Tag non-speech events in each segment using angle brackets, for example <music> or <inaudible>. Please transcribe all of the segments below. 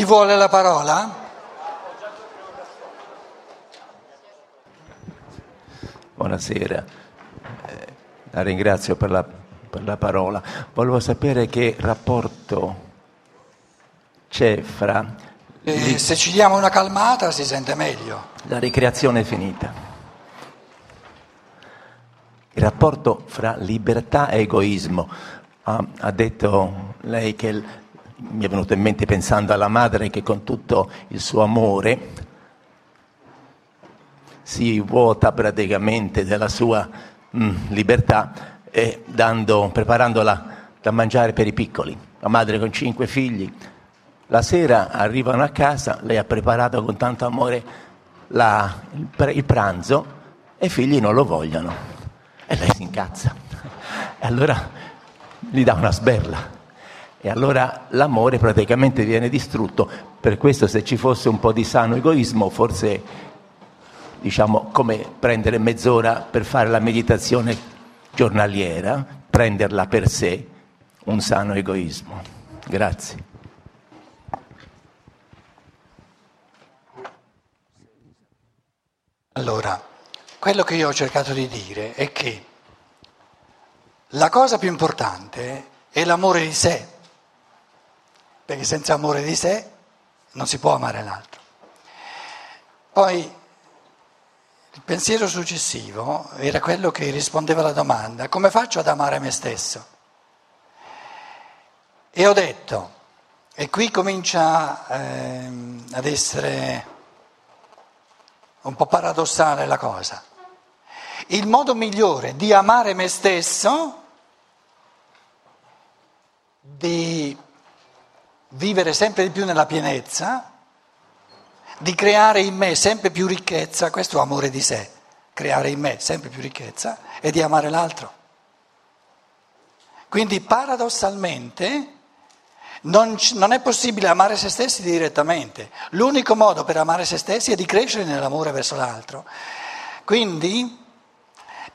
Chi vuole la parola? Buonasera, eh, la ringrazio per la, per la parola. Volevo sapere che rapporto c'è fra Eh, se ci diamo una calmata si sente meglio. la ricreazione finita. Il rapporto fra libertà e egoismo. Ha, ha detto lei che il- mi è venuto in mente pensando alla madre che con tutto il suo amore si vuota praticamente della sua mm, libertà e dando, preparandola da mangiare per i piccoli. La madre con cinque figli. La sera arrivano a casa, lei ha preparato con tanto amore la- il, il pranzo e i figli non lo vogliono. E lei si incazza. E allora gli dà una sberla. E allora l'amore praticamente viene distrutto. Per questo se ci fosse un po' di sano egoismo, forse diciamo come prendere mezz'ora per fare la meditazione giornaliera, prenderla per sé, un sano egoismo. Grazie. Allora, quello che io ho cercato di dire è che la cosa più importante è l'amore di sé, perché senza amore di sé non si può amare l'altro. Poi il pensiero successivo era quello che rispondeva alla domanda, come faccio ad amare me stesso? E ho detto, e qui comincia ehm, ad essere un po' paradossale la cosa. Il modo migliore di amare me stesso, di vivere sempre di più nella pienezza, di creare in me sempre più ricchezza, questo amore di sé, creare in me sempre più ricchezza e di amare l'altro. Quindi paradossalmente non, non è possibile amare se stessi direttamente. L'unico modo per amare se stessi è di crescere nell'amore verso l'altro. Quindi,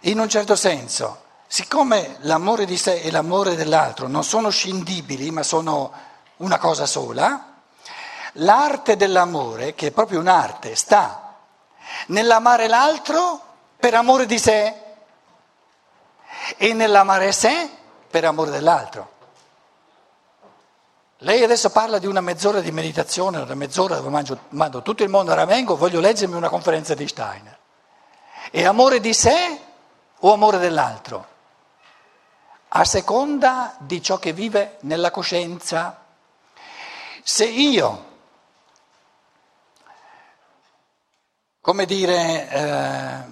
in un certo senso, siccome l'amore di sé e l'amore dell'altro non sono scindibili, ma sono una cosa sola, l'arte dell'amore, che è proprio un'arte, sta nell'amare l'altro per amore di sé e nell'amare sé per amore dell'altro. Lei adesso parla di una mezz'ora di meditazione, una mezz'ora dove mangio, mando tutto il mondo a Ramengo, voglio leggermi una conferenza di Steiner. È amore di sé o amore dell'altro? A seconda di ciò che vive nella coscienza. Se io, come dire, eh,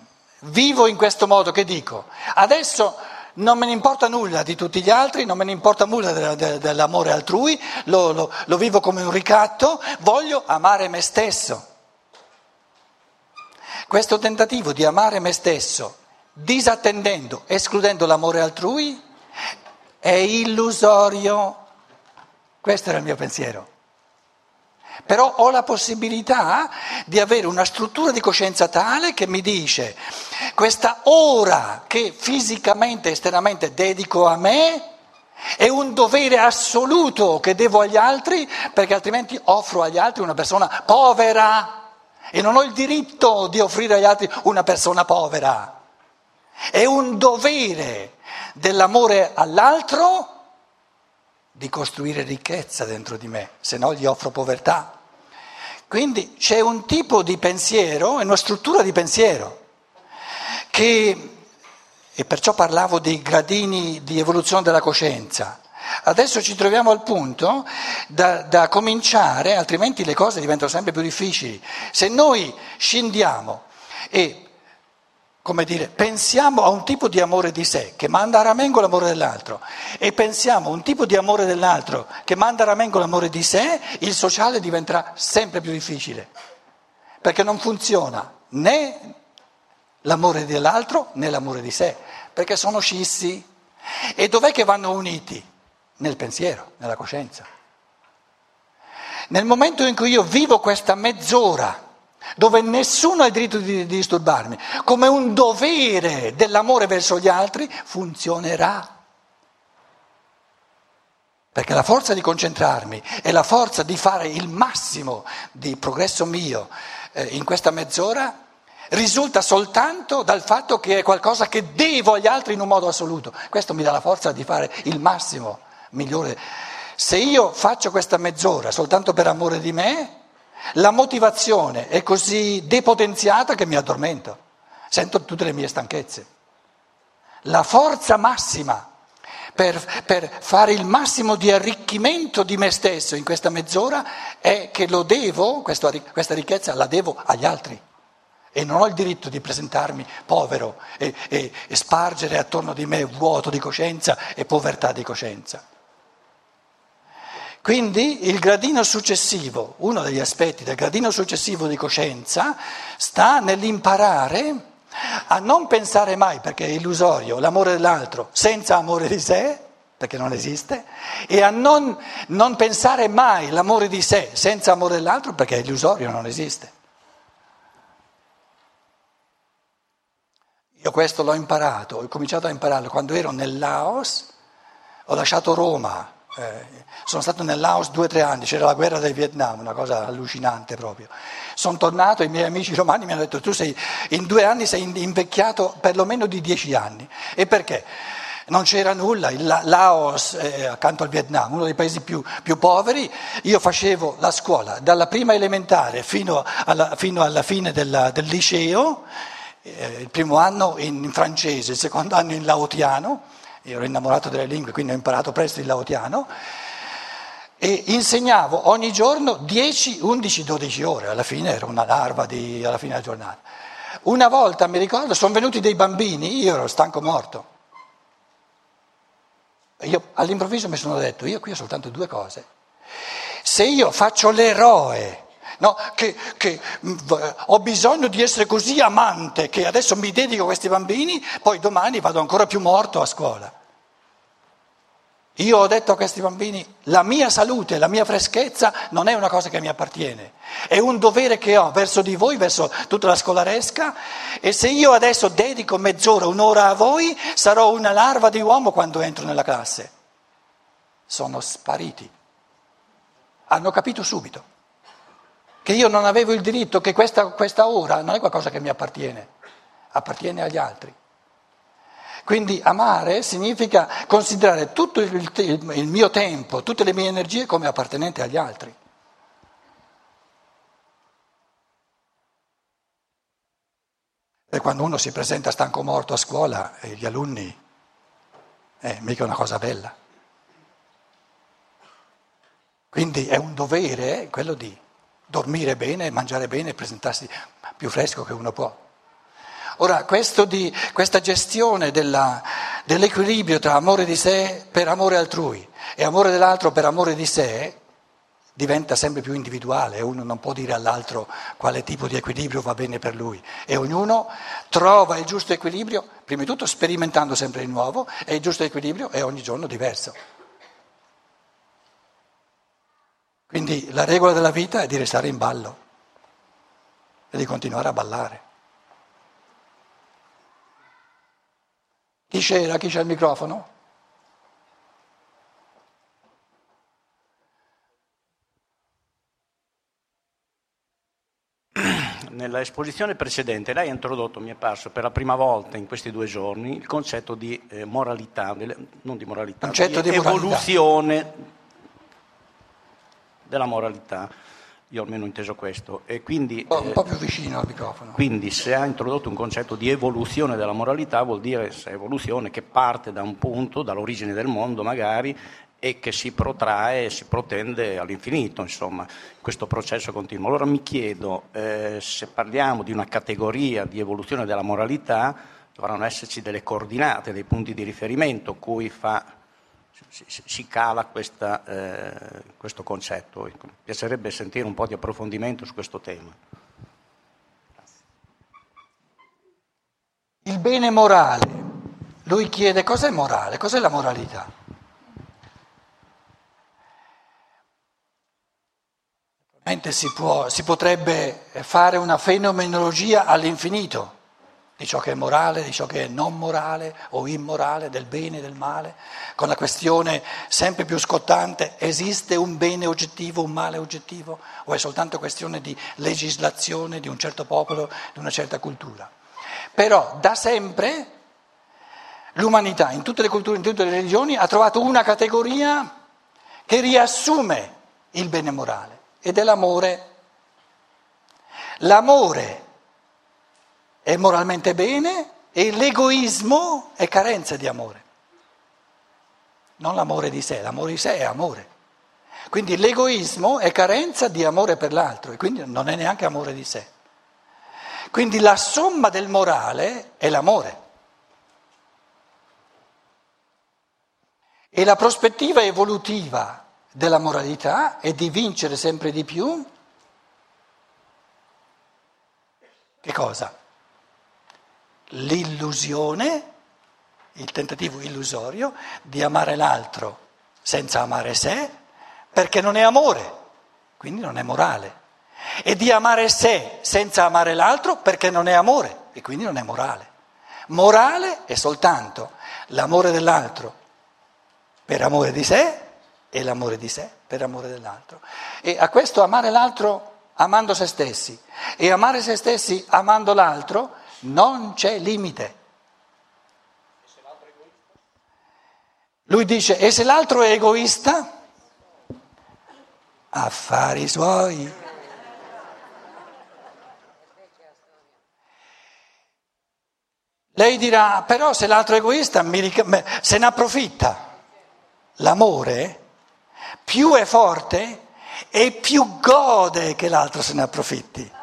vivo in questo modo che dico, adesso non me ne importa nulla di tutti gli altri, non me ne importa nulla de- de- dell'amore altrui, lo, lo- lo vivo come un ricatto, voglio amare me stesso. Questo tentativo di amare me stesso, disattendendo, escludendo l'amore altrui, è illusorio. Questo era il mio pensiero. Però ho la possibilità di avere una struttura di coscienza tale che mi dice questa ora che fisicamente, esternamente dedico a me è un dovere assoluto che devo agli altri perché altrimenti offro agli altri una persona povera e non ho il diritto di offrire agli altri una persona povera. È un dovere dell'amore all'altro di costruire ricchezza dentro di me, se no gli offro povertà. Quindi c'è un tipo di pensiero, una struttura di pensiero, che, e perciò parlavo dei gradini di evoluzione della coscienza. Adesso ci troviamo al punto da, da cominciare, altrimenti le cose diventano sempre più difficili. Se noi scendiamo e come dire, pensiamo a un tipo di amore di sé che manda a ramengo l'amore dell'altro e pensiamo a un tipo di amore dell'altro che manda a ramengo l'amore di sé, il sociale diventerà sempre più difficile, perché non funziona né l'amore dell'altro né l'amore di sé, perché sono scissi. E dov'è che vanno uniti? Nel pensiero, nella coscienza. Nel momento in cui io vivo questa mezz'ora, dove nessuno ha il diritto di, di disturbarmi, come un dovere dell'amore verso gli altri, funzionerà. Perché la forza di concentrarmi e la forza di fare il massimo di progresso mio eh, in questa mezz'ora risulta soltanto dal fatto che è qualcosa che devo agli altri in un modo assoluto. Questo mi dà la forza di fare il massimo migliore. Se io faccio questa mezz'ora soltanto per amore di me, la motivazione è così depotenziata che mi addormento, sento tutte le mie stanchezze. La forza massima per, per, fare il massimo di arricchimento di me stesso in questa mezz'ora è che lo devo, questa, ricchezza la devo agli altri. E non ho il diritto di presentarmi povero e, e, e spargere attorno di me vuoto di coscienza e povertà di coscienza. Quindi il gradino successivo, uno degli aspetti del gradino successivo di coscienza, sta nell'imparare a non pensare mai, perché è illusorio, l'amore dell'altro senza amore di sé, perché non esiste, e a non, non pensare mai l'amore di sé senza amore dell'altro, perché è illusorio, non esiste. Io questo l'ho imparato, ho cominciato a impararlo quando ero nel Laos, ho lasciato Roma, eh, sono stato nel Laos due o tre anni, c'era la guerra del Vietnam, una cosa allucinante proprio. Sono tornato i miei amici romani mi hanno detto tu sei, in due anni sei invecchiato perlomeno di dieci anni. E perché? Non c'era nulla, il Laos eh, accanto al Vietnam, uno dei paesi più, più, poveri, io facevo la scuola dalla prima elementare fino alla, fino alla fine del, del liceo, eh, il primo anno in, francese, il secondo anno in laotiano, ero innamorato delle lingue, quindi ho imparato presto il laotiano, e insegnavo ogni giorno 10, 11, 12 ore, alla fine era una larva di, alla fine della giornata. Una volta mi ricordo, sono venuti dei bambini, io ero stanco morto. Io all'improvviso mi sono detto, io qui ho soltanto due cose. Se io faccio l'eroe, no, che, che mm, ho bisogno di essere così amante che adesso mi dedico a questi bambini, poi domani vado ancora più morto a scuola. Io ho detto a questi bambini, la mia salute, la mia freschezza non è una cosa che mi appartiene, è un dovere che ho verso di voi, verso tutta la scolaresca e se io adesso dedico mezz'ora, un'ora a voi, sarò una larva di uomo quando entro nella classe. Sono spariti. Hanno capito subito che io non avevo il diritto, che questa, questa ora non è qualcosa che mi appartiene, appartiene agli altri. Quindi amare significa considerare tutto il, il, mio tempo, tutte le mie energie come appartenenti agli altri. E quando uno si presenta stanco morto a scuola, e gli alunni, è mica una cosa bella. Quindi è un dovere quello di dormire bene, mangiare bene presentarsi più fresco che uno può. Ora, di, questa gestione della, dell'equilibrio tra amore di sé per amore altrui e amore dell'altro per amore di sé diventa sempre più individuale, uno non può dire all'altro quale tipo di equilibrio va bene per lui e ognuno trova il giusto equilibrio, prima di tutto sperimentando sempre il nuovo e il giusto equilibrio è ogni giorno diverso. Quindi la regola della vita è di restare in ballo e di continuare a ballare. Chi c'era? Chi c'è il microfono? Nella esposizione precedente lei ha introdotto, mi è parso per la prima volta in questi due giorni, il concetto di eh, moralità, non di moralità, concetto di, di evoluzione moralità. Della moralità. Io almeno ho inteso questo. E quindi, un po' più vicino al microfono. Quindi se ha introdotto un concetto di evoluzione della moralità vuol dire se evoluzione che parte da un punto, dall'origine del mondo magari, e che si protrae, si protende all'infinito, insomma, questo processo continuo. Allora mi chiedo, eh, se parliamo di una categoria di evoluzione della moralità, dovranno esserci delle coordinate, dei punti di riferimento cui fa si, si cala questa, eh, questo concetto. Mi piacerebbe sentire un po' di approfondimento su questo tema. Il bene morale, lui chiede cos'è morale, cos'è la moralità? Si, può, si potrebbe fare una fenomenologia all'infinito di ciò che è morale, di ciò che è non morale o immorale, del bene e del male, con la questione sempre più scottante, esiste un bene oggettivo, un male oggettivo, o è soltanto questione di legislazione di un certo popolo, di una certa cultura. Però da sempre l'umanità, in tutte le culture, in tutte le religioni, ha trovato una categoria che riassume il bene morale ed è l'amore. L'amore è moralmente bene e l'egoismo è carenza di amore. Non l'amore di sé, l'amore di sé è amore. Quindi l'egoismo è carenza di amore per l'altro e quindi non è neanche amore di sé. Quindi la somma del morale è l'amore. E la prospettiva evolutiva della moralità è di vincere sempre di più. Che cosa? L'illusione, il tentativo illusorio di amare l'altro senza amare sé, perché non è amore, quindi non è morale, e di amare sé senza amare l'altro perché non è amore e quindi non è morale. Morale è soltanto l'amore dell'altro per amore di sé e l'amore di sé per amore dell'altro. E a questo amare l'altro amando se stessi e amare se stessi amando l'altro non c'è limite. Lui dice, e se l'altro è egoista? Affari suoi. Lei dirà, però se l'altro è egoista se ne approfitta. L'amore più è forte e più gode che l'altro se ne approfitti.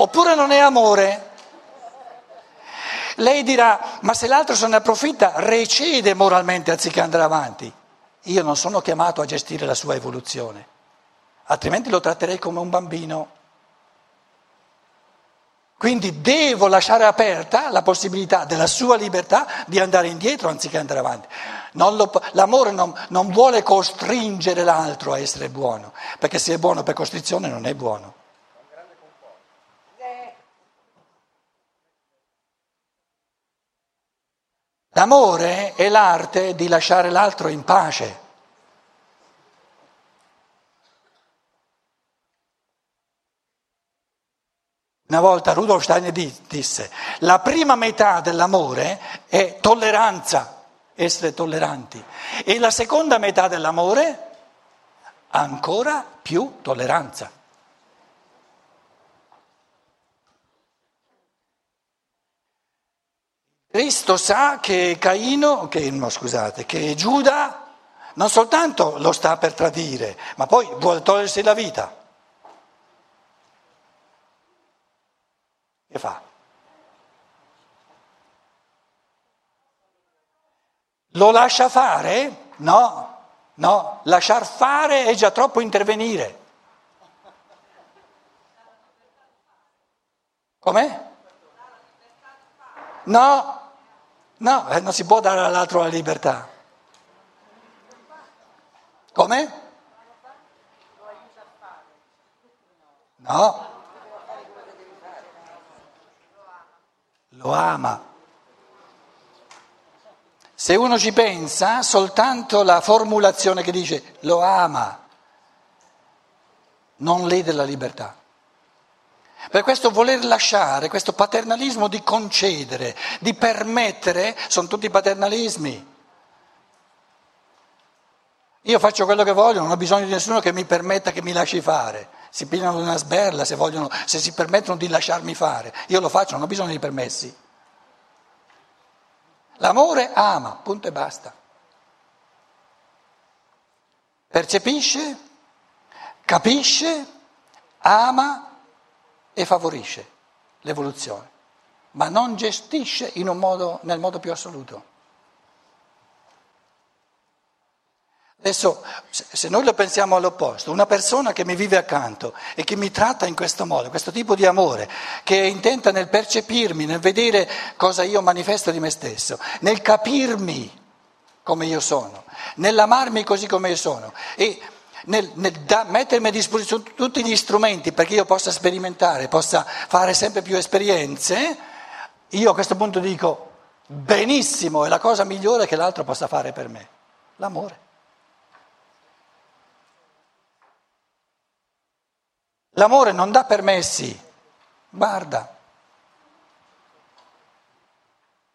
Oppure non è amore? Lei dirà, ma se l'altro se ne approfitta, recede moralmente anziché andare avanti. Io non sono chiamato a gestire la sua evoluzione, altrimenti lo tratterei come un bambino. Quindi devo lasciare aperta la possibilità della sua libertà di andare indietro anziché andare avanti. Lo, l'amore non, non vuole costringere l'altro a essere buono, perché se è buono per costrizione non è buono. L'amore è l'arte di lasciare l'altro in pace. Una volta Rudolf Steiner disse, la prima metà dell'amore è tolleranza, essere tolleranti, e la seconda metà dell'amore ancora più tolleranza. Cristo sa che Caino, che, no, scusate, che Giuda non soltanto lo sta per tradire, ma poi vuole togliersi la vita. Che fa? Lo lascia fare? No, no, lasciar fare è già troppo intervenire. Com'è? No, No, eh, non si può dare all'altro la libertà. Come? No. Lo ama. Se uno ci pensa, soltanto la formulazione che dice lo ama non lede la libertà. Per questo voler lasciare, questo paternalismo di concedere, di permettere, sono tutti paternalismi. Io faccio quello che voglio, non ho bisogno di nessuno che mi permetta che mi lasci fare. Si pigliano una sberla se, vogliono, se si permettono di lasciarmi fare. Io lo faccio, non ho bisogno di permessi. L'amore ama, punto e basta. Percepisce, capisce, ama e favorisce l'evoluzione, ma non gestisce modo, nel modo più assoluto. Adesso, se noi lo pensiamo all'opposto, una persona che mi vive accanto e che mi tratta in questo modo, questo tipo di amore, che è intenta nel percepirmi, nel vedere cosa io manifesto di me stesso, nel capirmi come io sono, nell'amarmi così come io sono e nel, nel da, mettermi a disposizione tutti gli strumenti perché io possa sperimentare, possa fare sempre più esperienze, io a questo punto dico benissimo, è la cosa migliore che l'altro possa fare per me, l'amore. L'amore non dà permessi, guarda,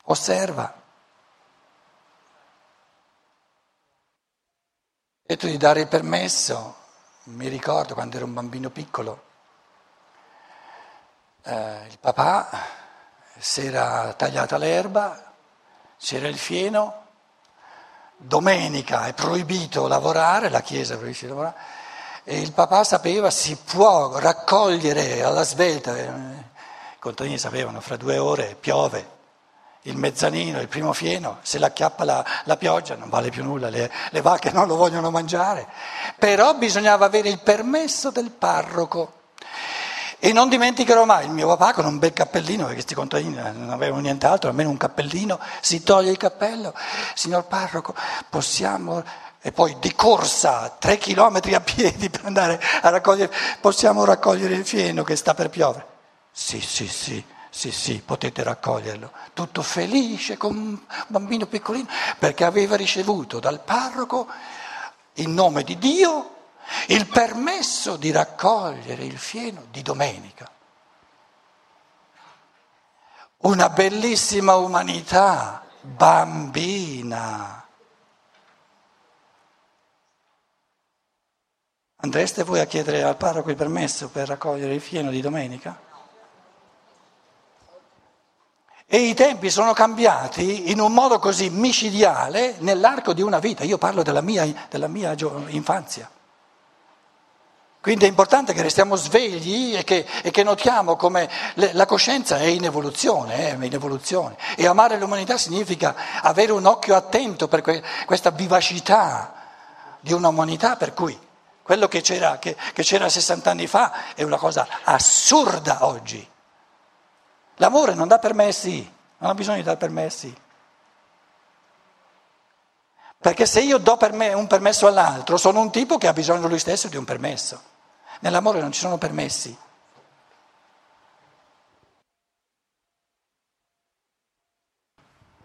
osserva. E tu di dare il permesso, mi ricordo quando ero un bambino piccolo, eh, il papà si era tagliata l'erba, c'era il fieno, domenica è proibito lavorare, la chiesa è proibita lavorare, e il papà sapeva si può raccogliere alla svelta, eh, i contadini sapevano, fra due ore piove, il mezzanino, il primo fieno, se l'acchiappa la, la pioggia non vale più nulla, le, le, vacche non lo vogliono mangiare, però bisognava avere il permesso del parroco. E non dimenticherò mai il mio papà con un bel cappellino, perché questi contadini non avevano nient'altro, almeno un cappellino, si toglie il cappello, signor parroco, possiamo... E poi di corsa, tre chilometri a piedi per andare a raccogliere, possiamo raccogliere il fieno che sta per piovere. Sì, sì, sì. Sì, sì, potete raccoglierlo. Tutto felice con un bambino piccolino perché aveva ricevuto dal parroco, in nome di Dio, il permesso di raccogliere il fieno di domenica. Una bellissima umanità bambina. Andreste voi a chiedere al parroco il permesso per raccogliere il fieno di domenica? E i tempi sono cambiati in un modo così micidiale nell'arco di una vita. Io parlo della mia, della mia infanzia. Quindi è importante che restiamo svegli e che, e che notiamo come le, la coscienza è in evoluzione, è in evoluzione. E amare l'umanità significa avere un occhio attento per que, questa vivacità di un'umanità per cui quello che c'era, che, che c'era 60 anni fa è una cosa assurda oggi. L'amore non dà permessi, non ha bisogno di dare permessi. Perché se io do per un permesso all'altro, sono un tipo che ha bisogno lui stesso di un permesso. Nell'amore non ci sono permessi.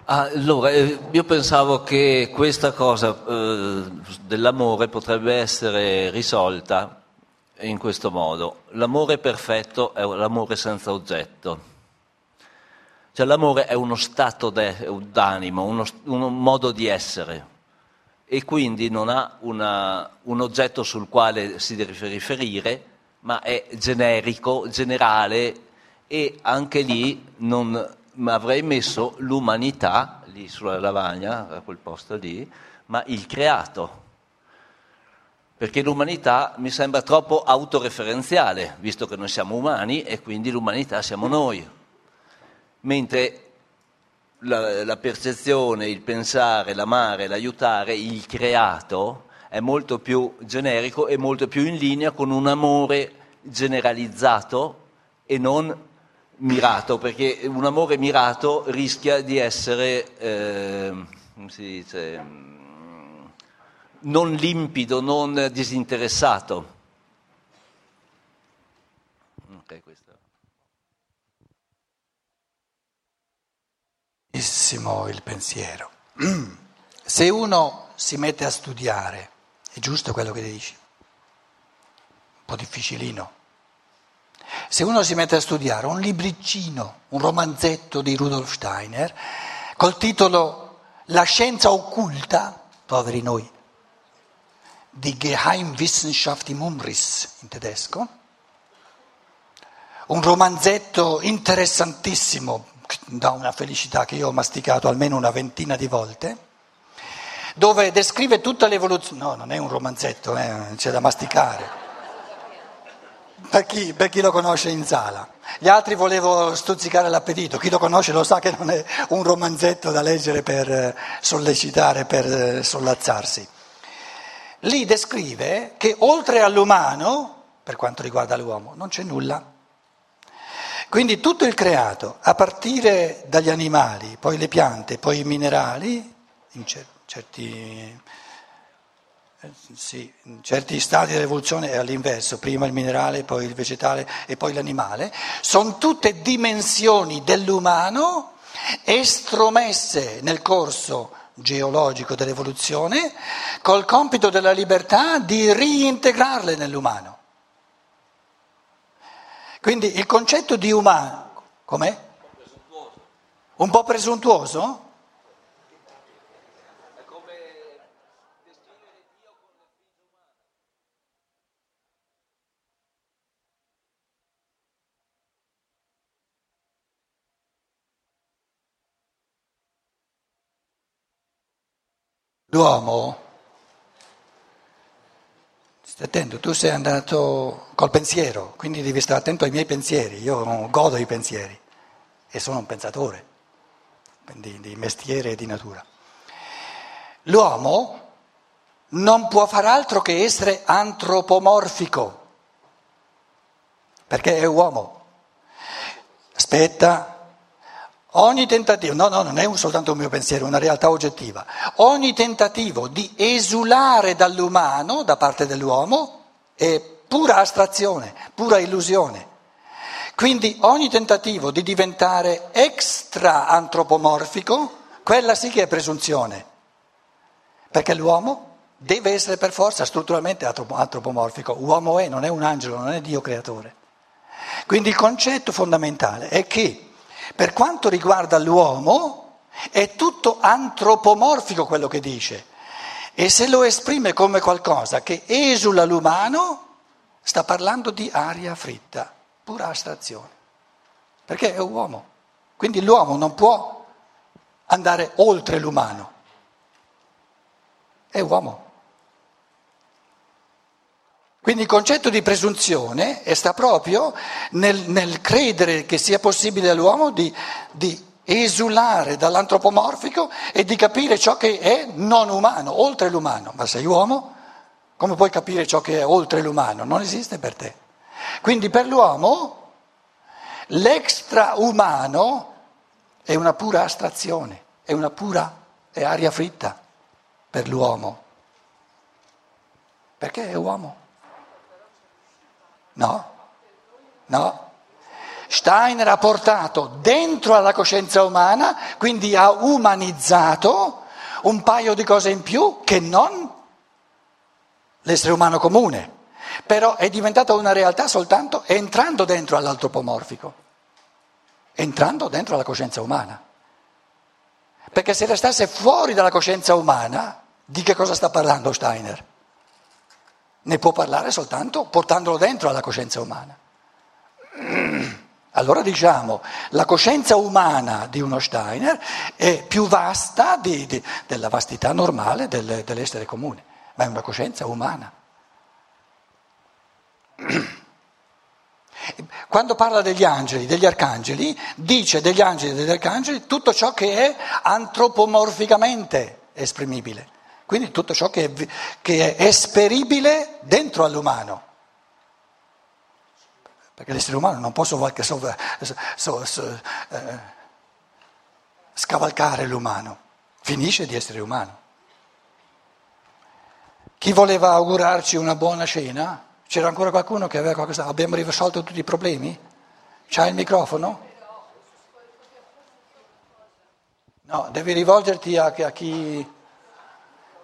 Ah, allora, eh, io pensavo che questa cosa eh, dell'amore potrebbe essere risolta in questo modo. L'amore perfetto è l'amore senza oggetto. Cioè l'amore è uno stato d'animo, uno, un modo di essere e quindi non ha una, un oggetto sul quale si deve riferire, ma è generico, generale e anche lì non avrei messo l'umanità, lì sulla lavagna, a quel posto lì, ma il creato. Perché l'umanità mi sembra troppo autoreferenziale, visto che noi siamo umani e quindi l'umanità siamo noi mentre la, la percezione, il pensare, l'amare, l'aiutare, il creato è molto più generico e molto più in linea con un amore generalizzato e non mirato, perché un amore mirato rischia di essere, eh, come si dice, non limpido, non disinteressato. Okay, Bellissimo il pensiero. <clears throat> Se uno si mette a studiare, è giusto quello che dici, un po' difficilino. Se uno si mette a studiare un libricino, un romanzetto di Rudolf Steiner, col titolo La scienza occulta, poveri noi, di Geheimwissenschaft im Umriss in tedesco, un romanzetto interessantissimo, da una felicità che io ho masticato almeno una ventina di volte, dove descrive tutta l'evoluzione. No, non è un romanzetto, eh, c'è da masticare. Per chi, per chi, lo conosce in sala. Gli altri volevo stuzzicare l'appetito, chi lo conosce lo sa che non è un romanzetto da leggere per eh, sollecitare, per eh, sollazzarsi. Lì descrive che oltre all'umano, per quanto riguarda l'uomo, non c'è nulla. Quindi tutto il creato, a partire dagli animali, poi le piante, poi i minerali, in certi Eh, sì, in certi stadi dell'evoluzione è all'inverso, prima il minerale, poi il vegetale e poi l'animale, sono tutte dimensioni dell'umano estromesse nel corso geologico dell'evoluzione col compito della libertà di reintegrarle nell'umano. Quindi il concetto di umano, com'è? Un po' presuntuoso? L'uomo, stai attento, tu sei andato col pensiero, quindi devi stare attento ai miei pensieri, io godo i pensieri e sono un pensatore, di, di mestiere e di natura. L'uomo non può far altro che essere antropomorfico, perché è uomo. Aspetta, Ogni tentativo, no, no, non è soltanto un mio pensiero, è una realtà oggettiva. Ogni tentativo di esulare dall'umano da parte dell'uomo è pura astrazione, pura illusione. Quindi ogni tentativo di diventare extra antropomorfico, quella sì che è presunzione, perché l'uomo deve essere per forza strutturalmente antropomorfico, uomo è, non è un angelo, non è Dio creatore. Quindi il concetto fondamentale è che per quanto riguarda l'uomo, è tutto antropomorfico quello che dice. E se lo esprime come qualcosa che esula l'umano, sta parlando di aria fritta, pura astrazione. Perché è un uomo. Quindi l'uomo non può andare oltre l'umano. È uomo. Quindi il concetto di presunzione sta proprio nel, nel credere che sia possibile all'uomo di, di esulare dall'antropomorfico e di capire ciò che è non umano, oltre l'umano. Ma sei uomo? Come puoi capire ciò che è oltre l'umano? Non esiste per te. Quindi per l'uomo l'extraumano è una pura astrazione, è una pura è aria fritta per l'uomo. Perché è uomo. No, no. Steiner ha portato dentro alla coscienza umana, quindi ha umanizzato un paio di cose in più che non l'essere umano comune, però è diventata una realtà soltanto entrando dentro all'antropomorfico, entrando dentro alla coscienza umana. Perché se restasse fuori dalla coscienza umana, di che cosa sta parlando Steiner? Ne può parlare soltanto portandolo dentro alla coscienza umana. Allora diciamo, la coscienza umana di uno Steiner è più vasta di, di, della vastità normale del, dell'essere comune, ma è una coscienza umana. <clears throat> Quando parla degli angeli, degli arcangeli, dice degli angeli e degli arcangeli tutto ciò che è antropomorficamente esprimibile. Quindi tutto ciò che è, che è esperibile dentro all'umano. Perché l'essere umano non può sovvalca, sov, so, so, eh, scavalcare l'umano, finisce di essere umano. Chi voleva augurarci una buona cena? C'era ancora qualcuno che aveva qualcosa? Abbiamo risolto tutti i problemi? C'hai il microfono? No, devi rivolgerti a, a chi...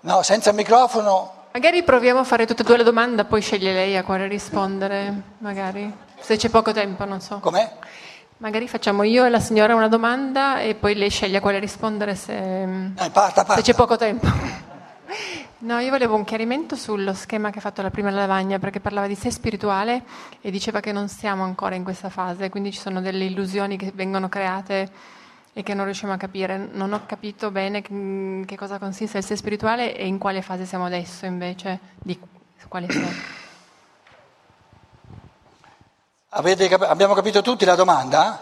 No, senza microfono. Magari proviamo a fare tutte e due le domande, poi sceglie lei a quale rispondere, magari. Se c'è poco tempo, non so. Com'è? Magari facciamo io e la signora una domanda e poi lei sceglie a quale rispondere se, eh, parta, parta. se c'è poco tempo. <laughs> No, io volevo un chiarimento sullo schema che ha fatto la prima lavagna perché parlava di sé spirituale e diceva che non siamo ancora in questa fase, quindi ci sono delle illusioni che vengono create e che non riusciamo a capire. Non ho capito bene che cosa consiste il sé spirituale e in quale fase siamo adesso invece di quale sé. Cap- abbiamo capito tutti la domanda?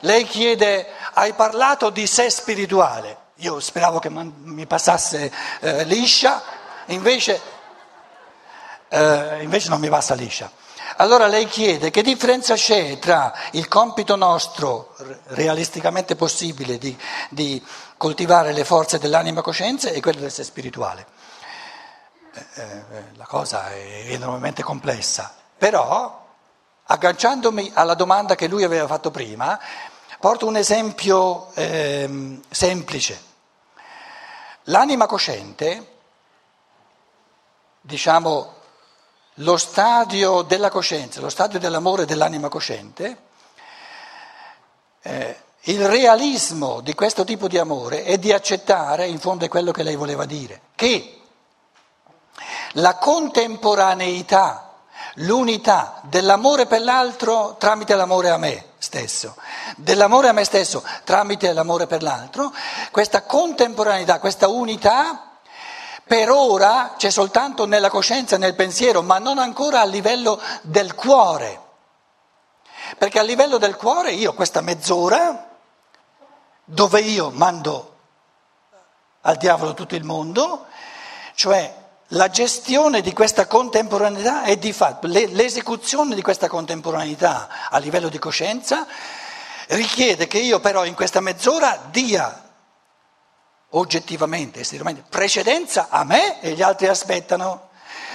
Lei chiede, hai parlato di sé spirituale? Io speravo che man- mi passasse eh, liscia, invece, eh, invece non mi passa liscia. Allora lei chiede che differenza c'è tra il compito nostro, realisticamente possibile, di, di coltivare le forze dell'anima coscienza e quello dell'essere spirituale. eh, eh, la cosa è enormemente complessa. Però, agganciandomi alla domanda che lui aveva fatto prima, porto un esempio eh, semplice. L'anima cosciente, diciamo, lo stadio della coscienza, lo stadio dell'amore dell'anima cosciente, eh, il realismo di questo tipo di amore è di accettare, in fondo è quello che lei voleva dire, che la contemporaneità, l'unità dell'amore per l'altro tramite l'amore a me stesso, dell'amore a me stesso tramite l'amore per l'altro, questa contemporaneità, questa unità per ora c'è soltanto nella coscienza nel pensiero, ma non ancora a livello del cuore. Perché a livello del cuore io questa mezz'ora, dove io mando al diavolo tutto il mondo, cioè la gestione di questa contemporaneità è di fatto, l'esecuzione di questa contemporaneità a livello di coscienza richiede che io però in questa mezz'ora dia oggettivamente, esteriormente, precedenza a me e gli altri aspettano.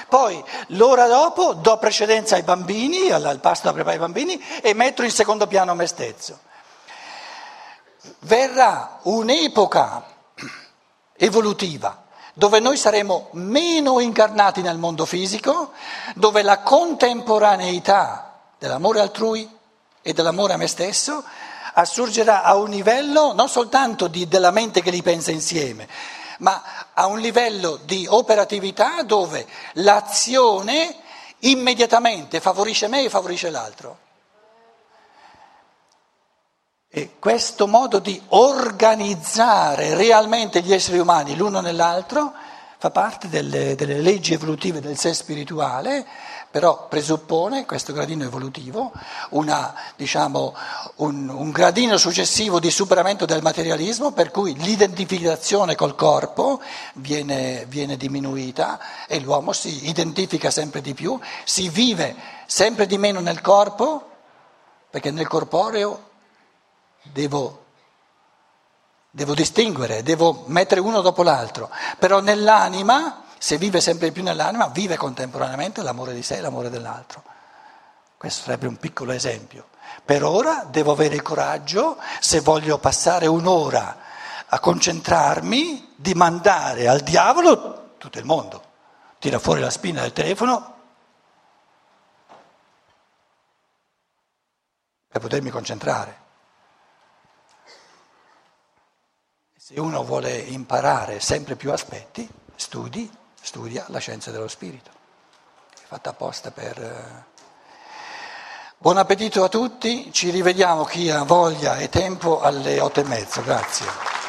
Poi l'ora dopo do precedenza ai bambini, al, pasto da preparare ai bambini e metto in secondo piano me stesso. Verrà un'epoca evolutiva dove noi saremo meno incarnati nel mondo fisico, dove la contemporaneità dell'amore altrui e dell'amore a me stesso assurgerà a un livello non soltanto di, della mente che li pensa insieme, ma a un livello di operatività dove l'azione immediatamente favorisce me e favorisce l'altro. E questo modo di organizzare realmente gli esseri umani l'uno nell'altro fa parte delle, delle leggi evolutive del sé spirituale però presuppone questo gradino evolutivo una, diciamo, un, un, gradino successivo di superamento del materialismo per cui l'identificazione col corpo viene, viene diminuita e l'uomo si identifica sempre di più, si vive sempre di meno nel corpo perché nel corporeo devo devo distinguere, devo mettere uno dopo l'altro, però nell'anima se vive sempre più nell'anima, vive contemporaneamente l'amore di sé e l'amore dell'altro. Questo sarebbe un piccolo esempio. Per ora devo avere il coraggio, se voglio passare un'ora a concentrarmi, di mandare al diavolo tutto il mondo. Tira fuori la spina del telefono per potermi concentrare. Se uno vuole imparare sempre più aspetti, studi studia la scienza dello spirito, è fatta apposta per... Eh, buon appetito a tutti, ci rivediamo chi ha voglia e tempo alle otto e mezzo, grazie.